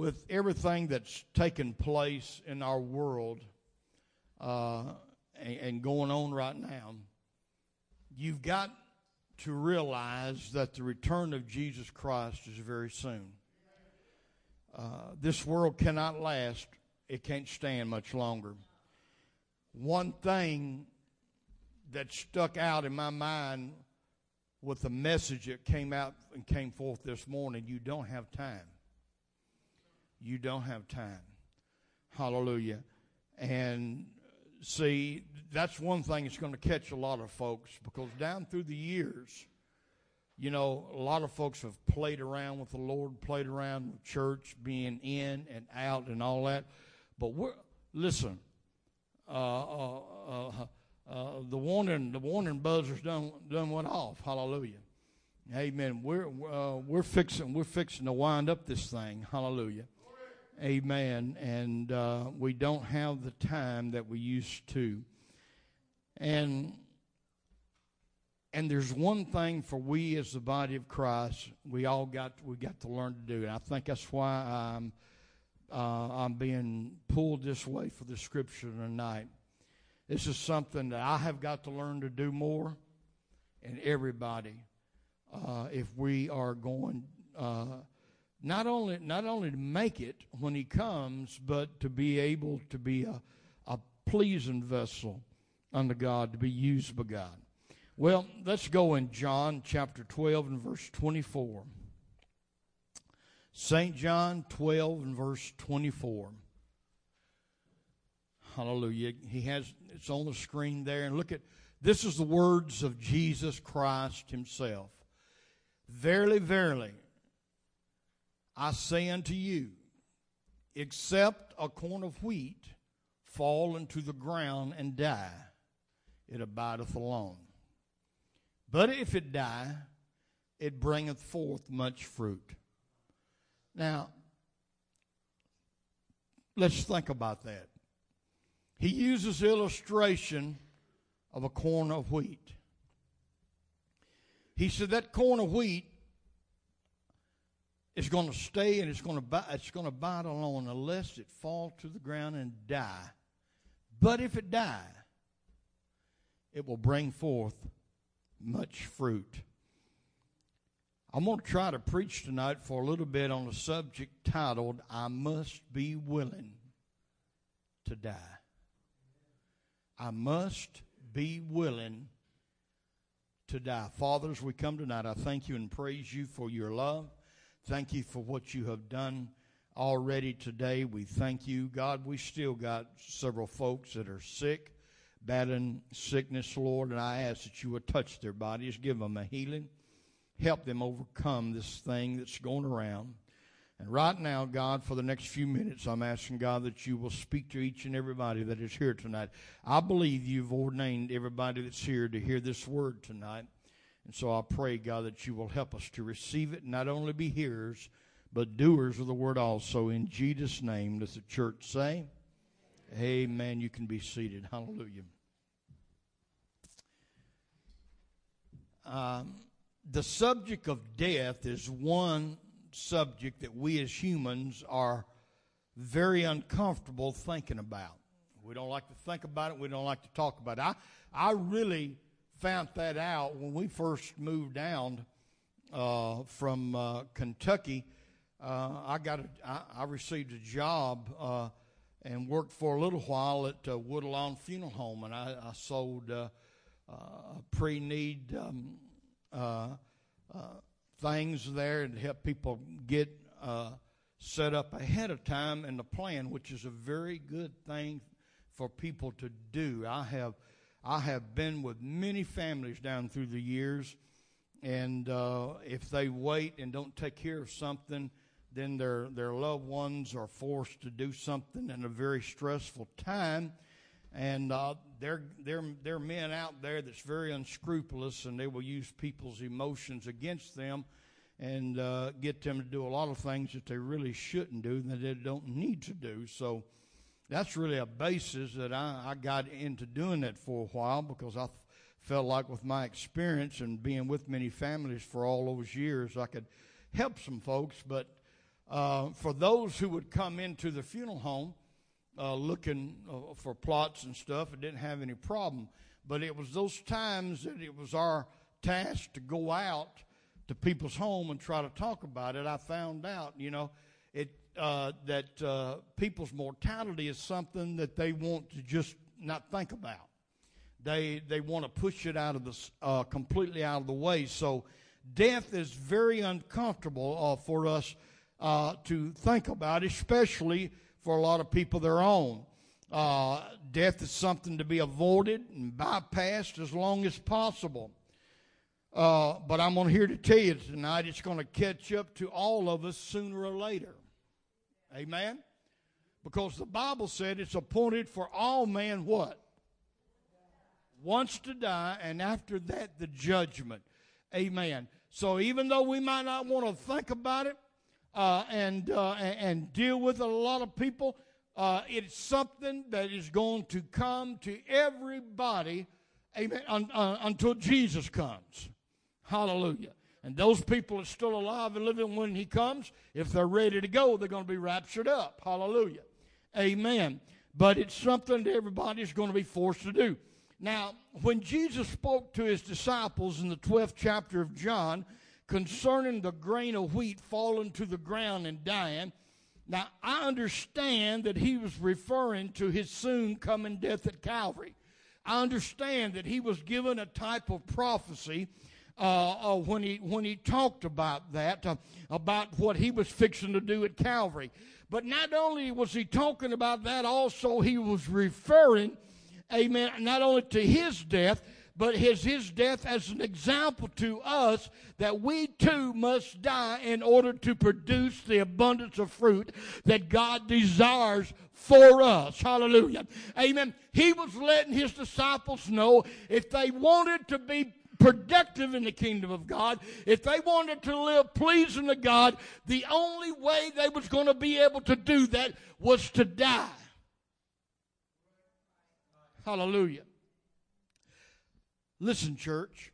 with everything that's taken place in our world uh, and, and going on right now, you've got to realize that the return of Jesus Christ is very soon. Uh, this world cannot last, it can't stand much longer. One thing that stuck out in my mind with the message that came out and came forth this morning you don't have time. You don't have time. Hallelujah. And see, that's one thing that's going to catch a lot of folks because down through the years, you know, a lot of folks have played around with the Lord, played around with church, being in and out and all that. But we're, listen, uh, uh, uh, uh the warning, the warning buzzers done done went off. Hallelujah, Amen. We're uh, we're fixing we're fixing to wind up this thing. Hallelujah. Amen. And uh, we don't have the time that we used to. And and there's one thing for we as the body of Christ, we all got we got to learn to do. And I think that's why I'm uh, I'm being pulled this way for the scripture tonight. This is something that I have got to learn to do more, and everybody, uh, if we are going uh, not only not only to make it when he comes, but to be able to be a, a pleasing vessel unto God, to be used by God. Well, let's go in John chapter 12 and verse 24. St. John 12 and verse 24. Hallelujah. He has it's on the screen there and look at this is the words of Jesus Christ himself. Verily, verily, I say unto you, except a corn of wheat fall into the ground and die, it abideth alone. But if it die, it bringeth forth much fruit. Now, let's think about that. He uses illustration of a corn of wheat. He said that corn of wheat is going to stay and it's going to it's going to bite alone unless it fall to the ground and die. But if it die, it will bring forth much fruit. I'm going to try to preach tonight for a little bit on a subject titled I Must Be Willing to Die. I must be willing to die. Fathers, we come tonight, I thank you and praise you for your love. Thank you for what you have done already today. We thank you. God, we still got several folks that are sick, battling sickness, Lord, and I ask that you would touch their bodies, give them a healing, help them overcome this thing that's going around. And right now, God, for the next few minutes, I'm asking God that you will speak to each and everybody that is here tonight. I believe you've ordained everybody that's here to hear this word tonight. And so I pray, God, that you will help us to receive it, not only be hearers, but doers of the word also. In Jesus' name, does the church say? Amen. You can be seated. Hallelujah. Um, the subject of death is one subject that we as humans are very uncomfortable thinking about. We don't like to think about it. We don't like to talk about it. I, I really found that out when we first moved down uh, from uh, Kentucky. Uh, I got a, I, I received a job uh, and worked for a little while at uh, Woodlawn Funeral Home, and I, I sold uh, pre-need um, things there and help people get set up ahead of time in the plan, which is a very good thing for people to do. I have I have been with many families down through the years, and uh, if they wait and don't take care of something, then their their loved ones are forced to do something in a very stressful time, and uh, there there there are men out there that's very unscrupulous, and they will use people's emotions against them, and uh, get them to do a lot of things that they really shouldn't do that they don't need to do. So that's really a basis that I, I got into doing that for a while because I felt like with my experience and being with many families for all those years, I could help some folks. But uh, for those who would come into the funeral home uh, looking uh, for plots and stuff, it didn't have any problem. But it was those times that it was our task to go out to people's home and try to talk about it. I found out, you know, it uh, that uh, people's mortality is something that they want to just not think about. They they want to push it out of the uh, completely out of the way. So death is very uncomfortable uh, for us uh, to think about, especially for a lot of people their own. Uh, death is something to be avoided and bypassed as long as possible. Uh, but I'm here to tell you tonight it's going to catch up to all of us sooner or later. Amen? Because the Bible said it's appointed for all men what? Once to die, and after that, the judgment. Amen. So even though we might not want to think about it, uh, and, uh, and deal with a lot of people. Uh, it's something that is going to come to everybody, amen, un, uh, until Jesus comes. Hallelujah. And those people are still alive and living when he comes, if they're ready to go, they're going to be raptured up. Hallelujah. Amen. But it's something that everybody's going to be forced to do. Now, when Jesus spoke to his disciples in the 12th chapter of John, concerning the grain of wheat falling to the ground and dying. Now, I understand that he was referring to his soon coming death at Calvary. I understand that he was given a type of prophecy uh, uh, when he when he talked about that, uh, about what he was fixing to do at Calvary. But not only was he talking about that, also he was referring, amen, not only to his death, but his, his death as an example to us that we too must die in order to produce the abundance of fruit that God desires for us. Hallelujah. Amen. He was letting his disciples know if they wanted to be productive in the kingdom of God, if they wanted to live pleasing to God, the only way they was going to be able to do that was to die. Hallelujah. Listen, church,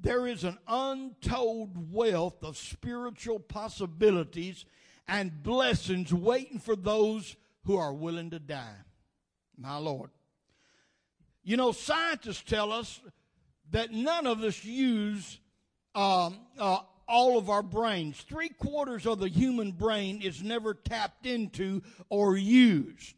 there is an untold wealth of spiritual possibilities and blessings waiting for those who are willing to die. My Lord. You know, scientists tell us that none of us use um, uh, all of our brains. Three quarters of the human brain is never tapped into or used.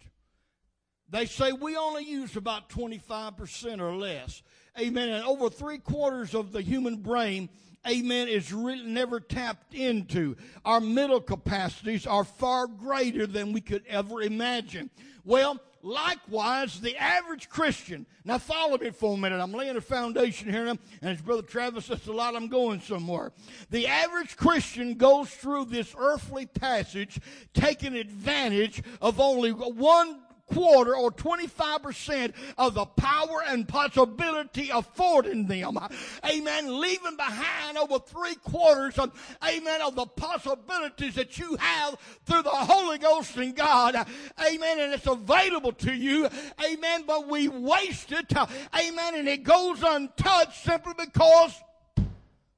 They say we only use about 25% or less. Amen. And over three quarters of the human brain, amen, is never tapped into. Our mental capacities are far greater than we could ever imagine. Well, likewise, the average Christian. Now, follow me for a minute. I'm laying a foundation here, and as Brother Travis says a lot, I'm going somewhere. The average Christian goes through this earthly passage taking advantage of only one quarter or 25% of the power and possibility affording them. Amen. Leaving behind over three quarters of, amen, of the possibilities that you have through the Holy Ghost and God. Amen. And it's available to you. Amen. But we waste it. Amen. And it goes untouched simply because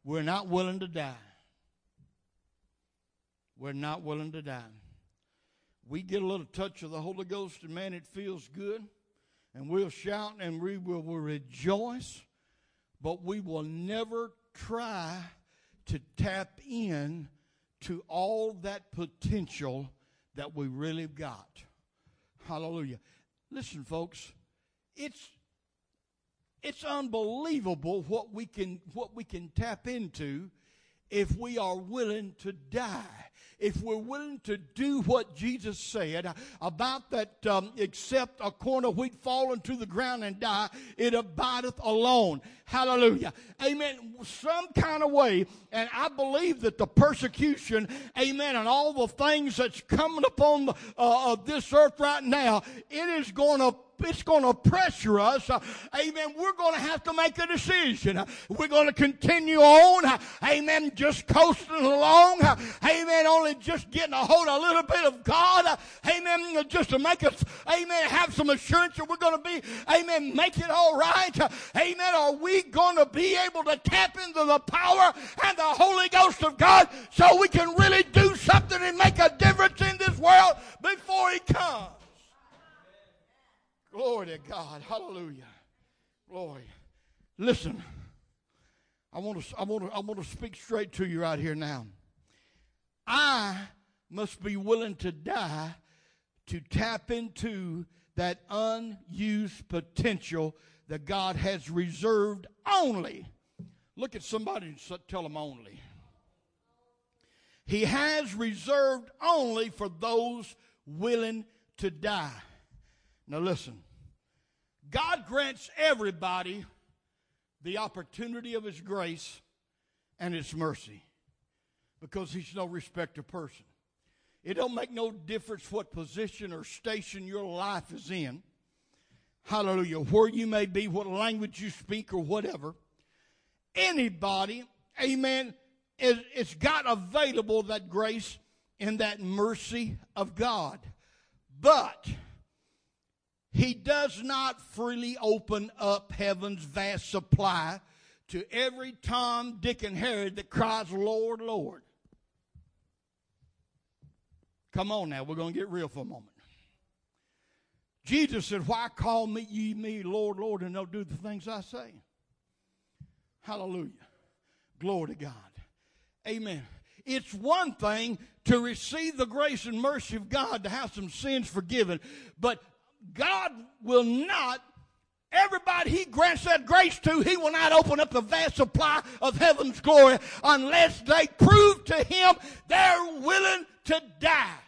we're not willing to die. We're not willing to die we get a little touch of the Holy Ghost, and man, it feels good. And we'll shout and we will, rejoice, but we will never try to tap in to all that potential that we really got. Hallelujah. Listen, folks, it's it's unbelievable what we can what we can tap into if we are willing to die if we're willing to do what Jesus said about that, um, except a corn of wheat fall into the ground and die, it abideth alone. Hallelujah. Amen. Some kind of way, and I believe that the persecution, amen, and all the things that's coming upon the, uh, of this earth right now, it is going to it's going to pressure us. Amen. We're going to have to make a decision. We're going to continue on. Amen. Just coasting along. Amen. Only just getting a hold of a little bit of God. Amen. Just to make us, amen, have some assurance that we're going to be, amen, make it all right. Amen. Are we going to be able to tap into the power and the Holy Ghost of God so we can really do something and make a difference in this world before He comes? Glory to God. Hallelujah. Glory. Listen, I want to, I want to, I want to speak straight to you right here now. I must be willing to die to tap into that unused potential that God has reserved only. Look at somebody and tell them only. He has reserved only for those willing to die. Now listen. God grants everybody the opportunity of His grace and His mercy because He's no respecter person. It don't make no difference what position or station your life is in. Hallelujah. Where you may be, what language you speak, or whatever. Anybody, amen, is, it's got available that grace and that mercy of God. But he does not freely open up heaven's vast supply to every Tom, Dick, and Harry that cries, Lord, Lord. Come on now, we're going to get real for a moment. Jesus said, Why call me ye me, Lord, Lord, and don't do the things I say? Hallelujah. Glory to God. Amen. It's one thing to receive the grace and mercy of God to have some sins forgiven, but God will not, everybody He grants that grace to, He will not open up the vast supply of heaven's glory unless they prove to Him they're willing to die.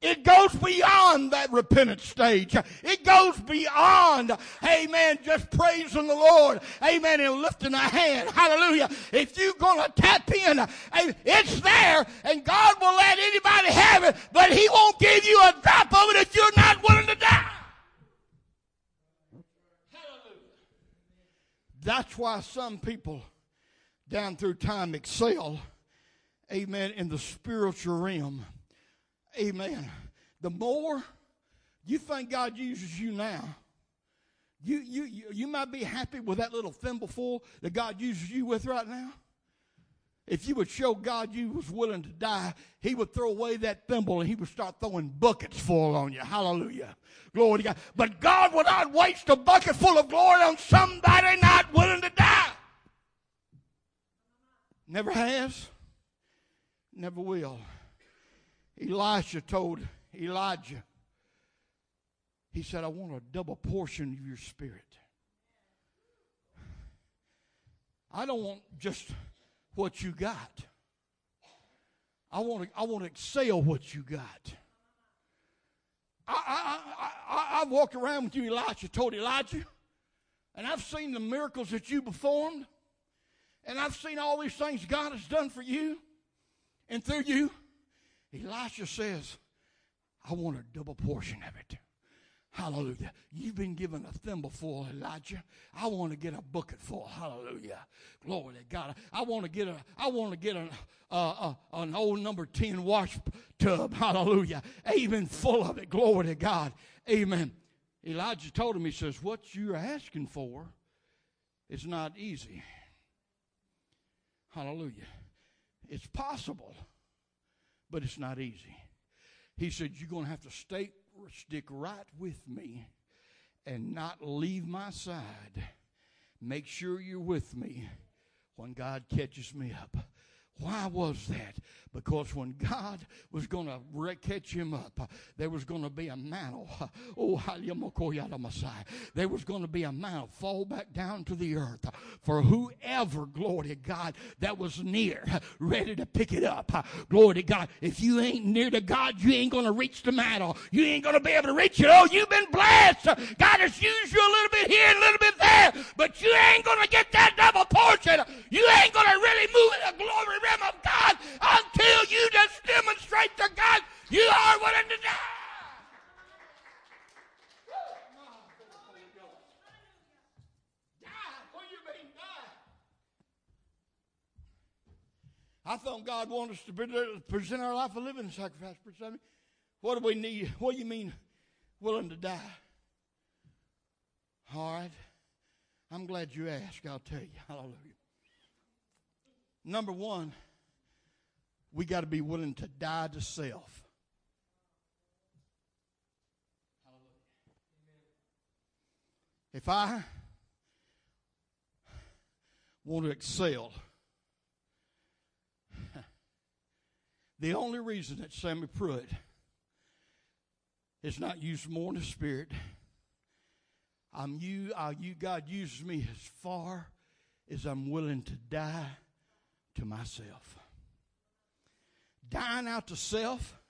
It goes beyond that repentance stage. It goes beyond, amen, just praising the Lord, amen, and lifting a hand. Hallelujah. If you're going to tap in, it's there, and God will let anybody have it, but He won't give you a That's why some people down through time excel, amen, in the spiritual realm Amen. The more you think God uses you now, you, you, you, you might be happy with that little thimbleful that God uses you with right now. If you would show God you was willing to die, he would throw away that thimble and he would start throwing buckets full on you. Hallelujah. Glory to God. But God would not waste a bucket full of glory on somebody not willing to die. Never has, never will. Elisha told Elijah, he said, I want a double portion of your spirit. I don't want just what you got. I want to, I want to excel what you got. I, I, I, I've walked around with you, Elijah, told Elijah, and I've seen the miracles that you performed, and I've seen all these things God has done for you and through you. Elisha says, I want a double portion of it. Hallelujah. You've been given a thimbleful, Elijah. I want to get a bucket full. Hallelujah. Glory to God. I want to get a, I want to get an, uh, uh, an old number 10 wash tub. Hallelujah. Amen. Full of it. Glory to God. Amen. Elijah told him, he says, what you're asking for is not easy. Hallelujah. It's possible but it's not easy. He said, You're going to have to stay, stick right with me and not leave my side. Make sure you're with me when God catches me up. Why was that? Because when God was going to catch him up, there was going to be a mantle. Oh, oh there was going to be a mantle fall back down to the earth for whoever, glory to God, that was near, ready to pick it up. Glory to God. If you ain't near to God, you ain't going to reach the mantle. You ain't going to be able to reach it. Oh, you've been blessed. God has used you a little bit here and a little bit there, but you ain't going to get that double portion. You ain't going to God want us to present our life a living sacrifice? What do we need? What do you mean willing to die? All right. I'm glad you asked. I'll tell you. Hallelujah. Number one, we got to be willing to die to self. If I want to excel, the only reason that Sammy Pruitt is not used more in the Spirit, I'm you, uh, you, God uses me as far as I'm willing to die to myself. Dying out to self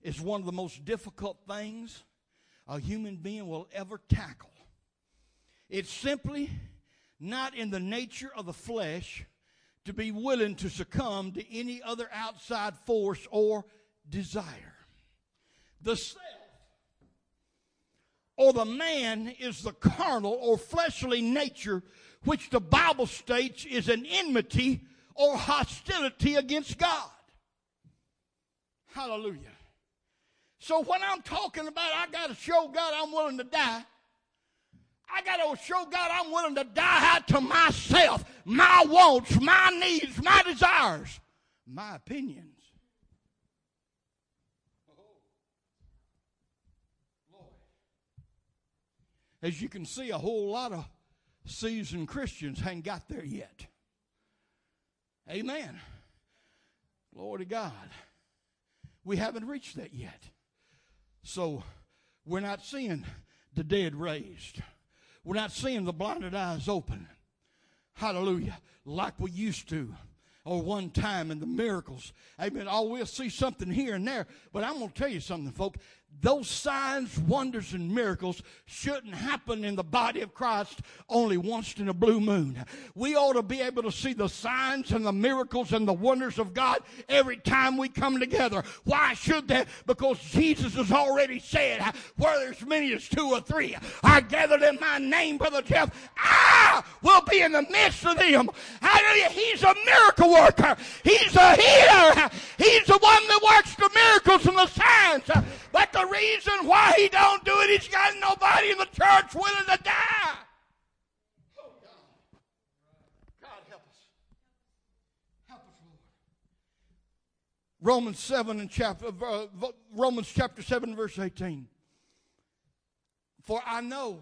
is one of the most difficult things a human being will ever tackle. It's simply not in the nature of the flesh to be willing to succumb to any other outside force or desire. The self or the man is the carnal or fleshly nature which the Bible states is an enmity or hostility against God. Hallelujah. So when I'm talking about I got to show God I'm willing to die, I got to show God I'm willing to die out to myself, my wants, my needs, my desires, my opinions. As you can see, a whole lot of seasoned Christians haven't got there yet. Amen. Glory to God. We haven't reached that yet. So we're not seeing the dead raised. We're not seeing the blinded eyes open. Hallelujah. Like we used to. Or one time in the miracles. Amen. Oh, we'll see something here and there. But I'm going to tell you something, folks those signs, wonders, and miracles shouldn't happen in the body of Christ only once in a blue moon. We ought to be able to see the signs and the miracles and the wonders of God every time we come together. Why should that? Because Jesus has already said, where there's many as two or three are gathered in my name, Brother Jeff, I will be in the midst of them. Hallelujah. He's a miracle worker. He's a healer. He's the one that works the miracles and the signs. But the reason why he don't do it, he's got nobody in the church willing to die. Oh God. God help us. Help us, Lord. Romans 7 and chapter uh, Romans chapter 7 verse 18. For I know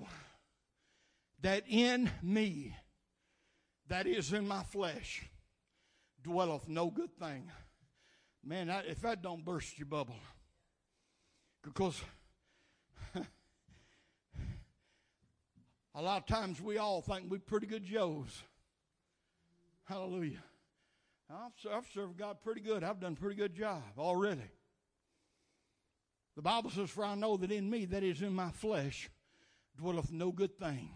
that in me, that is in my flesh, dwelleth no good thing. Man, if that don't burst your bubble. Because a lot of times we all think we're pretty good Joes. Hallelujah. I've, I've served God pretty good. I've done a pretty good job already. The Bible says, For I know that in me, that is in my flesh, dwelleth no good thing.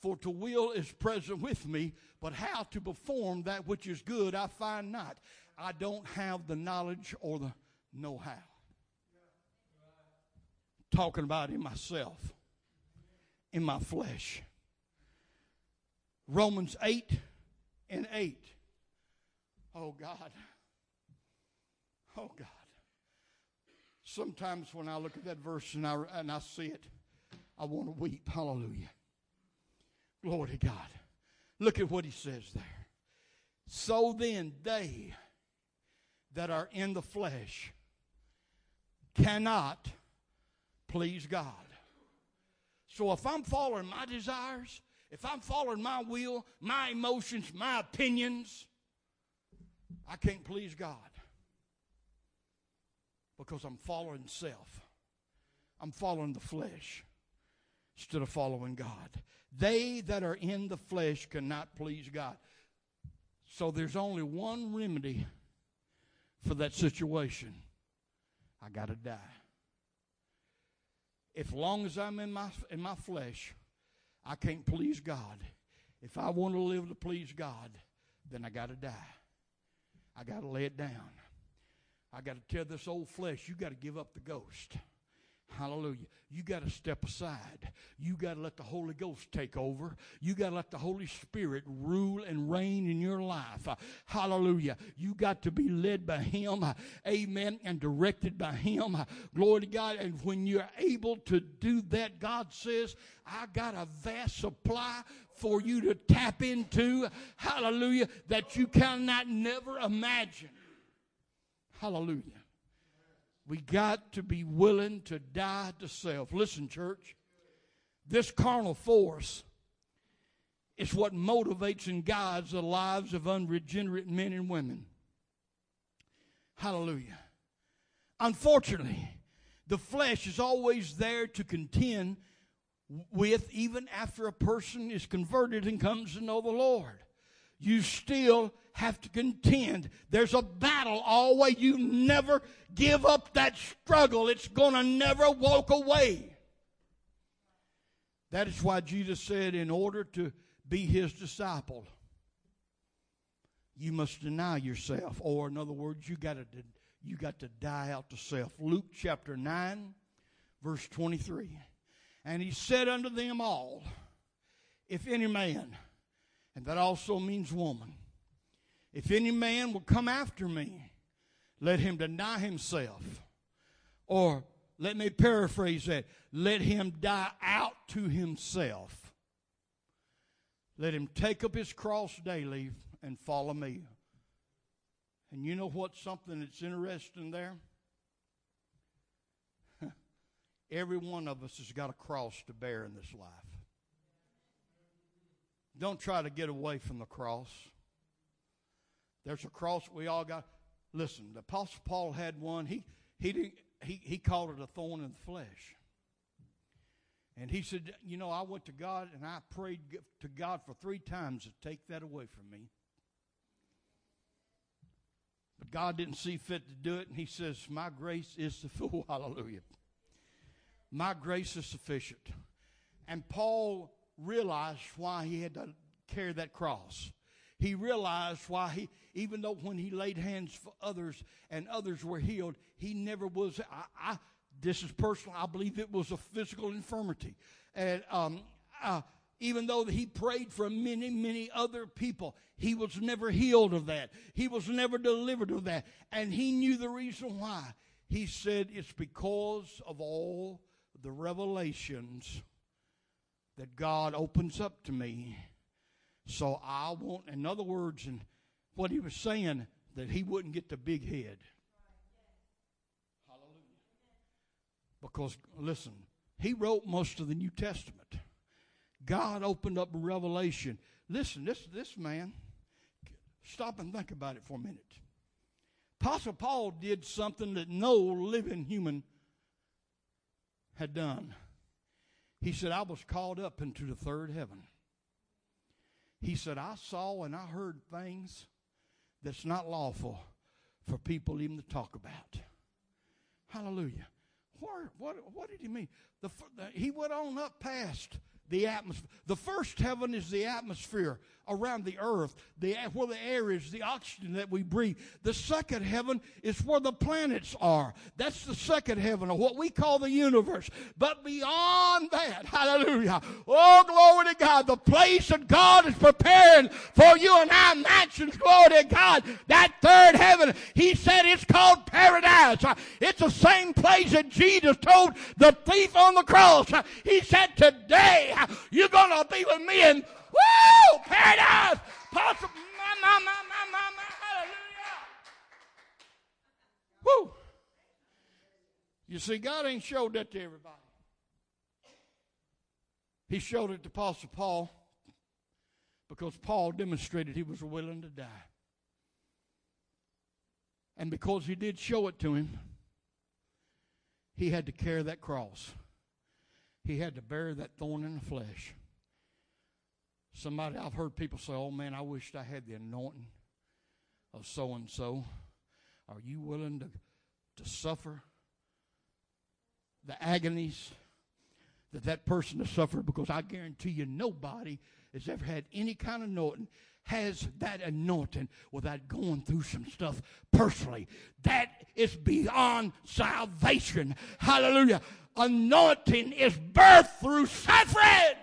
For to will is present with me, but how to perform that which is good I find not. I don't have the knowledge or the know how talking about in myself, in my flesh. Romans 8 and 8. Oh God. Oh God. Sometimes when I look at that verse and I, and I see it, I want to weep. Hallelujah. Glory to God. Look at what he says there. So then, they that are in the flesh cannot please God. So if I'm following my desires, if I'm following my will, my emotions, my opinions, I can't please God because I'm following self. I'm following the flesh instead of following God. They that are in the flesh cannot please God. So there's only one remedy for that situation. I got to die if long as I'm in my in my flesh, I can't please God. If I want to live to please God, then I got to die. I got to lay it down. I got to tell this old flesh, you got to give up the ghost. Hallelujah. You got to step aside. You got to let the Holy Ghost take over. You got to let the Holy Spirit rule and reign in your life. Hallelujah. You got to be led by Him. Amen. And directed by Him. Glory to God. And when you're able to do that, God says, I got a vast supply for you to tap into. Hallelujah. That you cannot never imagine. Hallelujah. We got to be willing to die to self. Listen, church, this carnal force is what motivates and guides the lives of unregenerate men and women. Hallelujah. Unfortunately, the flesh is always there to contend with even after a person is converted and comes to know the Lord. You still have to contend. There's a battle always. You never give up that struggle. It's going to never walk away. That is why Jesus said, in order to be his disciple, you must deny yourself. Or, in other words, you got to you got to die out to self. Luke chapter 9, verse 23. And he said unto them all, If any man, and that also means woman, if any man will come after me, let him deny himself. Or let me paraphrase that. Let him die out to himself. Let him take up his cross daily and follow me. And you know what? Something that's interesting there? Every one of us has got a cross to bear in this life. Don't try to get away from the cross. There's a cross we all got. Listen, the Apostle Paul had one. He, he, didn't, he, he called it a thorn in the flesh. And he said, You know, I went to God and I prayed to God for three times to take that away from me. But God didn't see fit to do it. And he says, My grace is sufficient. Hallelujah. My grace is sufficient. And Paul realized why he had to carry that cross he realized why he, even though when he laid hands for others and others were healed, he never was. I, I this is personal. I believe it was a physical infirmity, and um, uh, even though he prayed for many, many other people, he was never healed of that. He was never delivered of that, and he knew the reason why. He said, "It's because of all the revelations that God opens up to me." So I want, in other words, and what he was saying, that he wouldn't get the big head. Hallelujah. Because, listen, he wrote most of the New Testament. God opened up revelation. Listen, this, this man, stop and think about it for a minute. Apostle Paul did something that no living human had done. He said, I was called up into the third heaven. He said, I saw and I heard things that's not lawful for people even to talk about. Hallelujah. What, what, what did he mean? The, the, he went on up past the atmosphere. The first heaven is the atmosphere around the earth, the, where the air is, the oxygen that we breathe. The second heaven is where the planets are. That's the second heaven, or what we call the universe. But beyond that, hallelujah, oh, glory to God, the place that God is preparing for you and I mansions, glory to God, that third heaven, he said it's called paradise. It's the same place that Jesus told the thief on the cross. He said, today, you're going to be with me in Woo! Paradise! Possible. My, my, my, my, my, my. Hallelujah. Woo! You see, God ain't showed that to everybody. He showed it to Apostle Paul because Paul demonstrated he was willing to die. And because he did show it to him, he had to carry that cross. He had to bear that thorn in the flesh. Somebody, I've heard people say, oh man, I wished I had the anointing of so and so. Are you willing to, to suffer the agonies that that person has suffered? Because I guarantee you, nobody has ever had any kind of anointing has that anointing without going through some stuff personally. That is beyond salvation. Hallelujah. anointing is birth through suffering.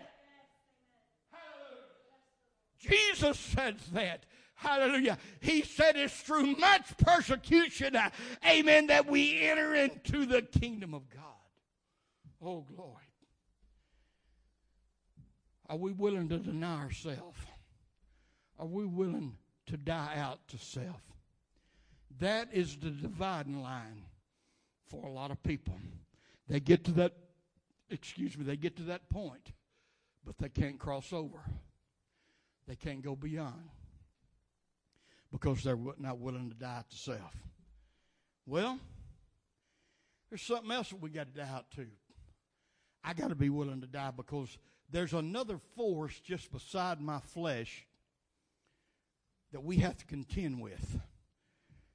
Jesus says that. Hallelujah. He said it's through much persecution, uh, amen, that we enter into the kingdom of God. Oh, glory. Are we willing to deny ourselves? Are we willing to die out to self? That is the dividing line for a lot of people. They get to that, excuse me, they get to that point, but they can't cross over. They can't go beyond because they're not willing to die to self. Well, there's something else that we got to die out to. I got to be willing to die because there's another force just beside my flesh that we have to contend with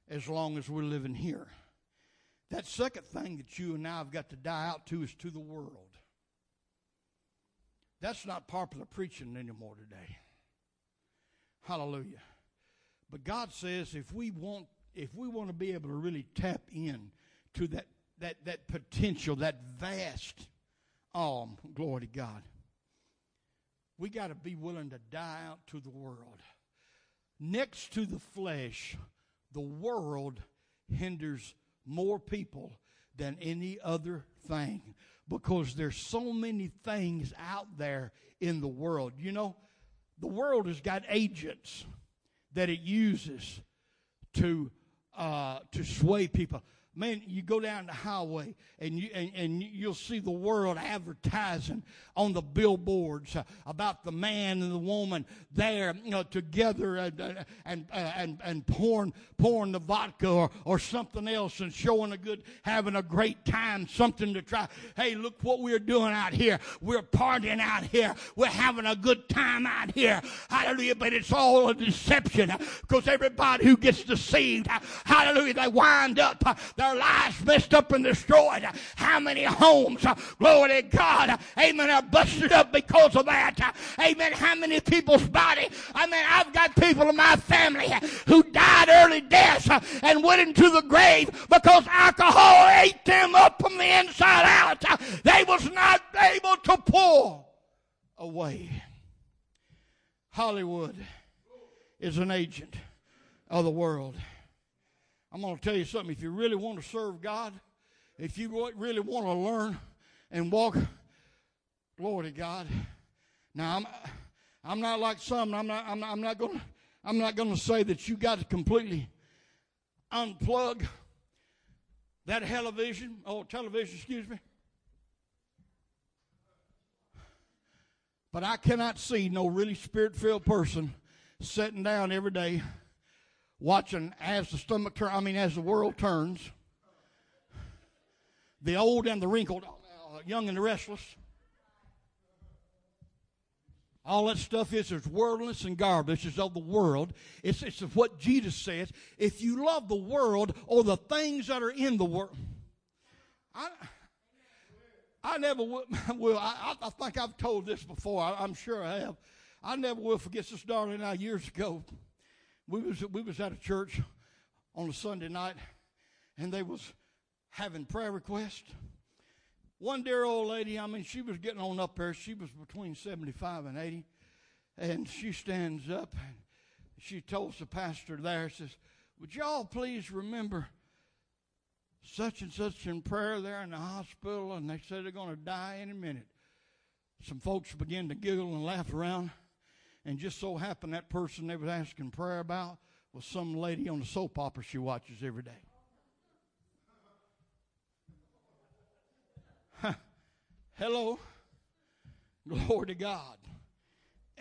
as long as we're living here. That second thing that you and I have got to die out to is to the world. That's not popular preaching anymore today. Hallelujah. But God says if we want if we want to be able to really tap in to that that that potential, that vast um glory to God, we got to be willing to die out to the world. Next to the flesh, the world hinders more people than any other thing because there's so many things out there in the world. You know, the world has got agents that it uses to uh, to sway people. Man, you go down the highway and you and, and you'll see the world advertising on the billboards about the man and the woman there you know, together and and and, and pouring pouring the vodka or, or something else and showing a good having a great time, something to try. Hey, look what we're doing out here. We're partying out here. We're having a good time out here. Hallelujah! But it's all a deception because everybody who gets deceived, hallelujah, they wind up their lives messed up and destroyed. How many homes, glory to God, amen, are busted up because of that. Amen. How many people's body? I mean, I've got people in my family who died early deaths and went into the grave because alcohol ate them up from the inside out. They was not able to pull away. Hollywood is an agent of the world. I'm going to tell you something. If you really want to serve God, if you really want to learn and walk, glory to God. Now I'm, I'm not like some. I'm not. I'm not, I'm not going. I'm not going to say that you got to completely unplug that television. Oh, television. Excuse me. But I cannot see no really spirit filled person sitting down every day watching as the stomach turns, I mean, as the world turns, the old and the wrinkled, uh, young and the restless. All that stuff is is worldliness and garbage. It's of the world. It's, it's what Jesus says. If you love the world or the things that are in the world, I, I never will. will I, I, think I've told this before. I, am sure I have. I never will forget this darling and I years ago we was we was at a church on a Sunday night, and they was having prayer requests. One dear old lady, I mean, she was getting on up there. She was between seventy-five and eighty, and she stands up and she tells the pastor there, says, "Would y'all please remember?" such and such in prayer there in the hospital, and they said they're going to die any minute. Some folks begin to giggle and laugh around. And just so happened that person they was asking prayer about was some lady on the soap opera she watches every day. Hello. Glory to God.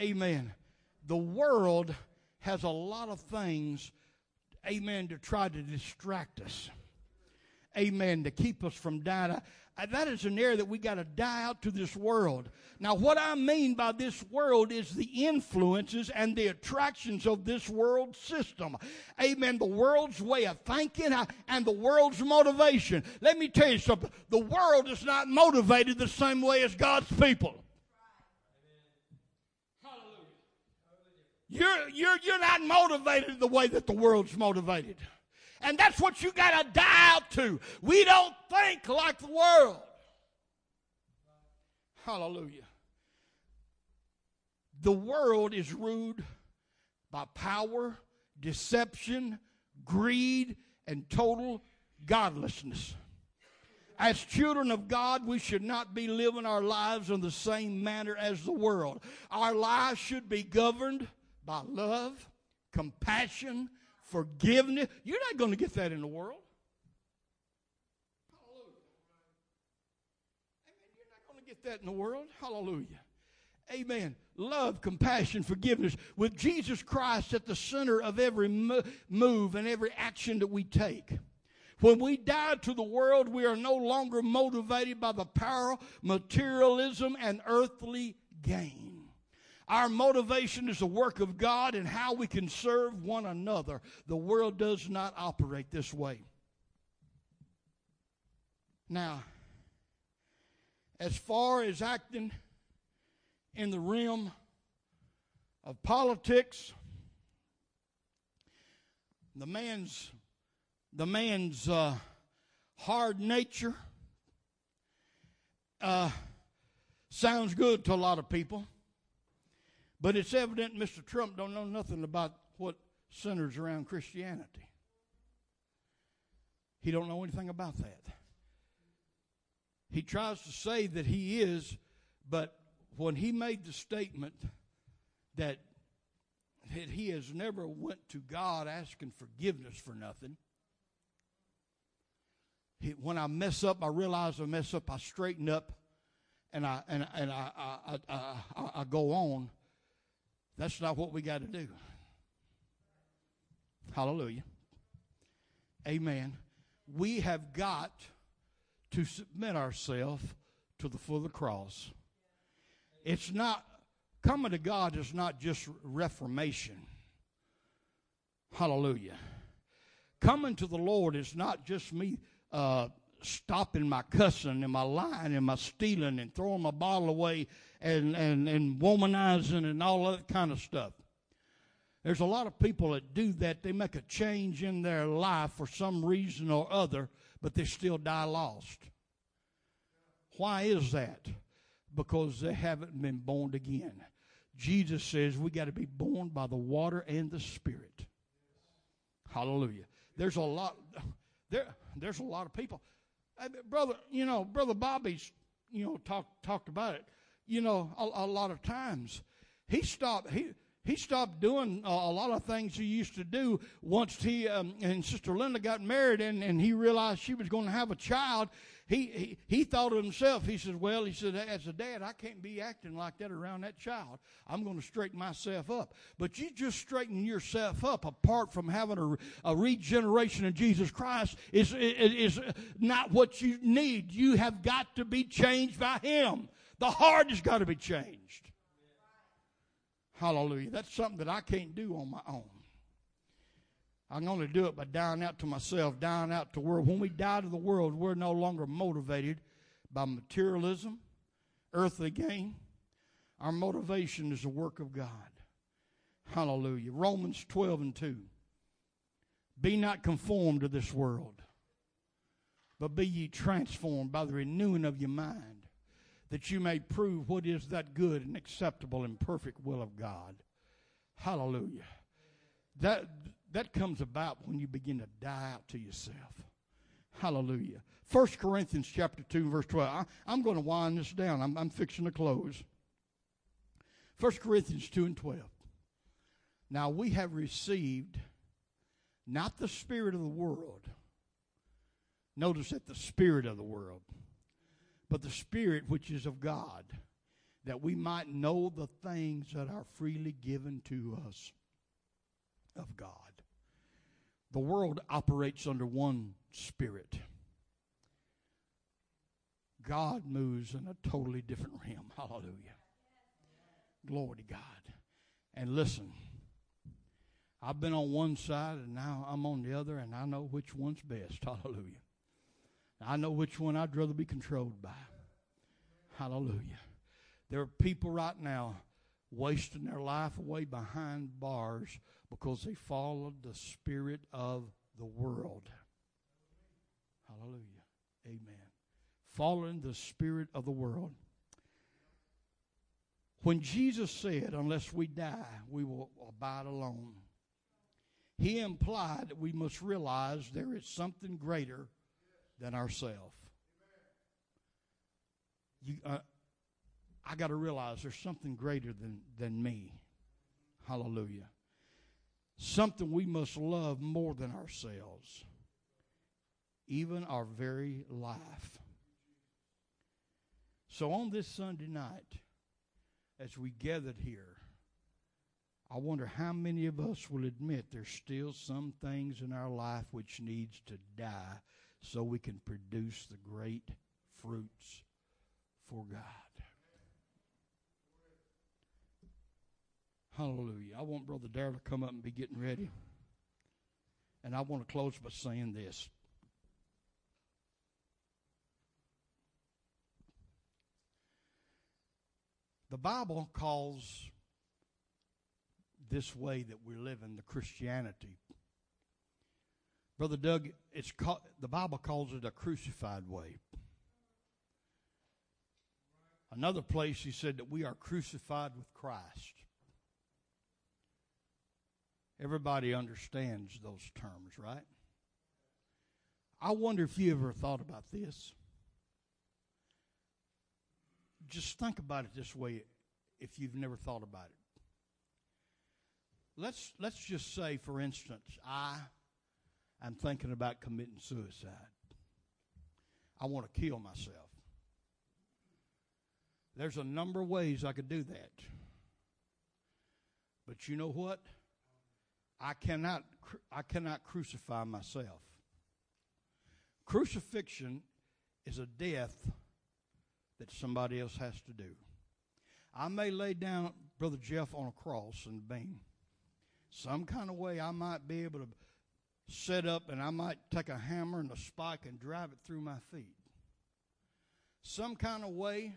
Amen. The world has a lot of things, amen, to try to distract us. Amen, to keep us from dying. Uh, that is an area that we got to die out to this world. Now, what I mean by this world is the influences and the attractions of this world system. Amen. The world's way of thinking uh, and the world's motivation. Let me tell you something. The world is not motivated the same way as God's people. You're, you're, you're not motivated the way that the world's motivated. And that's what you got to die out to. We don't think like the world. Hallelujah. The world is ruled by power, deception, greed, and total godlessness. As children of God, we should not be living our lives in the same manner as the world. Our lives should be governed by love, compassion, forgiveness. You're not going to get that in the world. Hallelujah. Amen. You're not going to get that in the world. Hallelujah. Amen. Love, compassion, forgiveness. With Jesus Christ at the center of every move and every action that we take. When we die to the world, we are no longer motivated by the power, materialism, and earthly gain. Our motivation is the work of God and how we can serve one another. The world does not operate this way. Now, as far as acting in the realm of politics, the man's the man's uh, hard nature uh, sounds good to a lot of people, but it's evident Mr. Trump don't know nothing about what centers around Christianity. He don't know anything about that. He tries to say that he is, but when he made the statement that that he has never went to God asking forgiveness for nothing, he, when I mess up, I realize I mess up, I straighten up, and I and and I I, I, I, I go on. That's not what we got to do. Hallelujah. Amen. We have got to submit ourselves to the foot of the cross. It's not coming to God is not just reformation. Hallelujah. Coming to the Lord is not just me uh, stopping my cussing and my lying and my stealing and throwing my bottle away and, and, and womanizing and all that kind of stuff. There's a lot of people that do that. They make a change in their life for some reason or other, but they still die lost. Why is that? Because they haven't been born again. Jesus says we got to be born by the water and the Spirit. Hallelujah. There's a lot. There, there's a lot of people. brother, you know, brother Bobby's, you know, talked talked about it. You know, a, a lot of times he stopped. He he stopped doing a, lot of things he used to do once he um, and Sister Linda got married and, and he realized she was going to have a child. He, he, he thought of himself. He says, Well, he said, as a dad, I can't be acting like that around that child. I'm going to straighten myself up. But you just straighten yourself up apart from having a, a regeneration in Jesus Christ is, is not what you need. You have got to be changed by Him. The heart has got to be changed. Hallelujah. That's something that I can't do on my own. I'm going to do it by dying out to myself, dying out to the world. When we die to the world, we're no longer motivated by materialism, earthly gain. Our motivation is the work of God. Hallelujah. Romans 12 and 2. Be not conformed to this world, but be ye transformed by the renewing of your mind that you may prove what is that good and acceptable and perfect will of God. Hallelujah. That that comes about when you begin to die out to yourself. Hallelujah. 1 Corinthians chapter 2, verse 12. I, am going to wind this down. I'm, I'm fixing to close. 1 Corinthians 2 and 12. Now we have received not the spirit of the world. Notice that the spirit of the world but the Spirit which is of God, that we might know the things that are freely given to us of God. The world operates under one Spirit. God moves in a totally different realm. Hallelujah. Glory to God. And listen, I've been on one side and now I'm on the other, and I know which one's best. Hallelujah. I know which one I'd rather be controlled by. Hallelujah. There are people right now wasting their life away behind bars because they followed the spirit of the world. Hallelujah. Amen. Following the spirit of the world. When Jesus said, Unless we die, we will abide alone, he implied that we must realize there is something greater than ourselves. You, uh, I got to realize there's something greater than, than me. Hallelujah. Something we must love more than ourselves, even our very life. So on this Sunday night, as we gathered here, I wonder how many of us will admit there's still some things in our life which needs to die so we can produce the great fruits for God. Hallelujah. I want Brother Darrell to come up and be getting ready. And I want to close by saying this. The Bible calls this way that we live in the Christianity. Brother Doug, it's called, the Bible calls it a crucified way. Another place he said that we are crucified with Christ. Everybody understands those terms, right? I wonder if you ever thought about this. Just think about it this way if you've never thought about it. Let's let's just say for instance, I am thinking about committing suicide. I want to kill myself. There's a number of ways I could do that. But you know what? I cannot, I cannot crucify myself. Crucifixion is a death that somebody else has to do. I may lay down Brother Jeff on a cross and beam. Some kind of way I might be able to set up and I might take a hammer and a spike and drive it through my feet. Some kind of way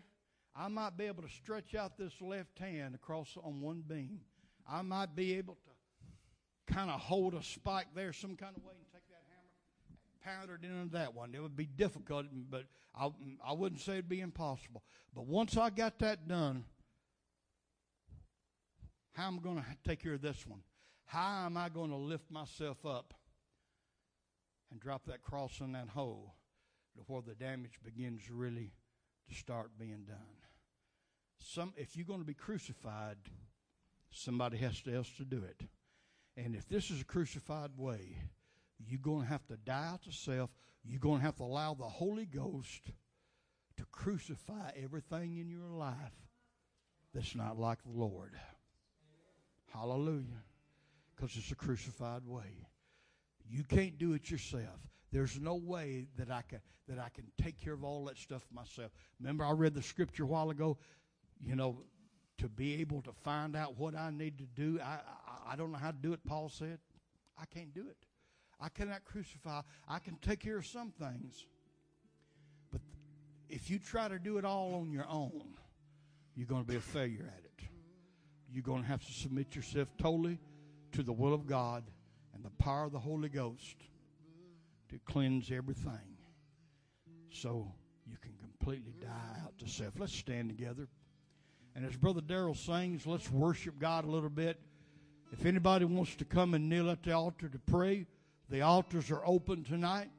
I might be able to stretch out this left hand across on one beam. I might be able to kind of hold a spike there some kind of way and take that hammer, pound it into that one. It would be difficult, but I, I wouldn't say it'd be impossible. But once I got that done, how am I going to take care of this one? How am I going to lift myself up and drop that cross in that hole before the damage begins really to start being done? Some, if you're going to be crucified, somebody has to else to do it. And if this is a crucified way, you're going to have to die to self. You're going to have to allow the Holy Ghost to crucify everything in your life that's not like the Lord. Hallelujah. Because it's a crucified way. You can't do it yourself. There's no way that I can that I can take care of all that stuff myself. Remember, I read the scripture a while ago. You know, to be able to find out what I need to do. I, I, I don't know how to do it, Paul said. I can't do it. I cannot crucify. I can take care of some things. But if you try to do it all on your own, you're going to be a failure at it. You're going to have to submit yourself totally to the will of God and the power of the Holy Ghost to cleanse everything so you can completely die out to self. Let's stand together. And as Brother Darrell sings, let's worship God a little bit. If anybody wants to come and kneel at the altar to pray, the altars are open tonight.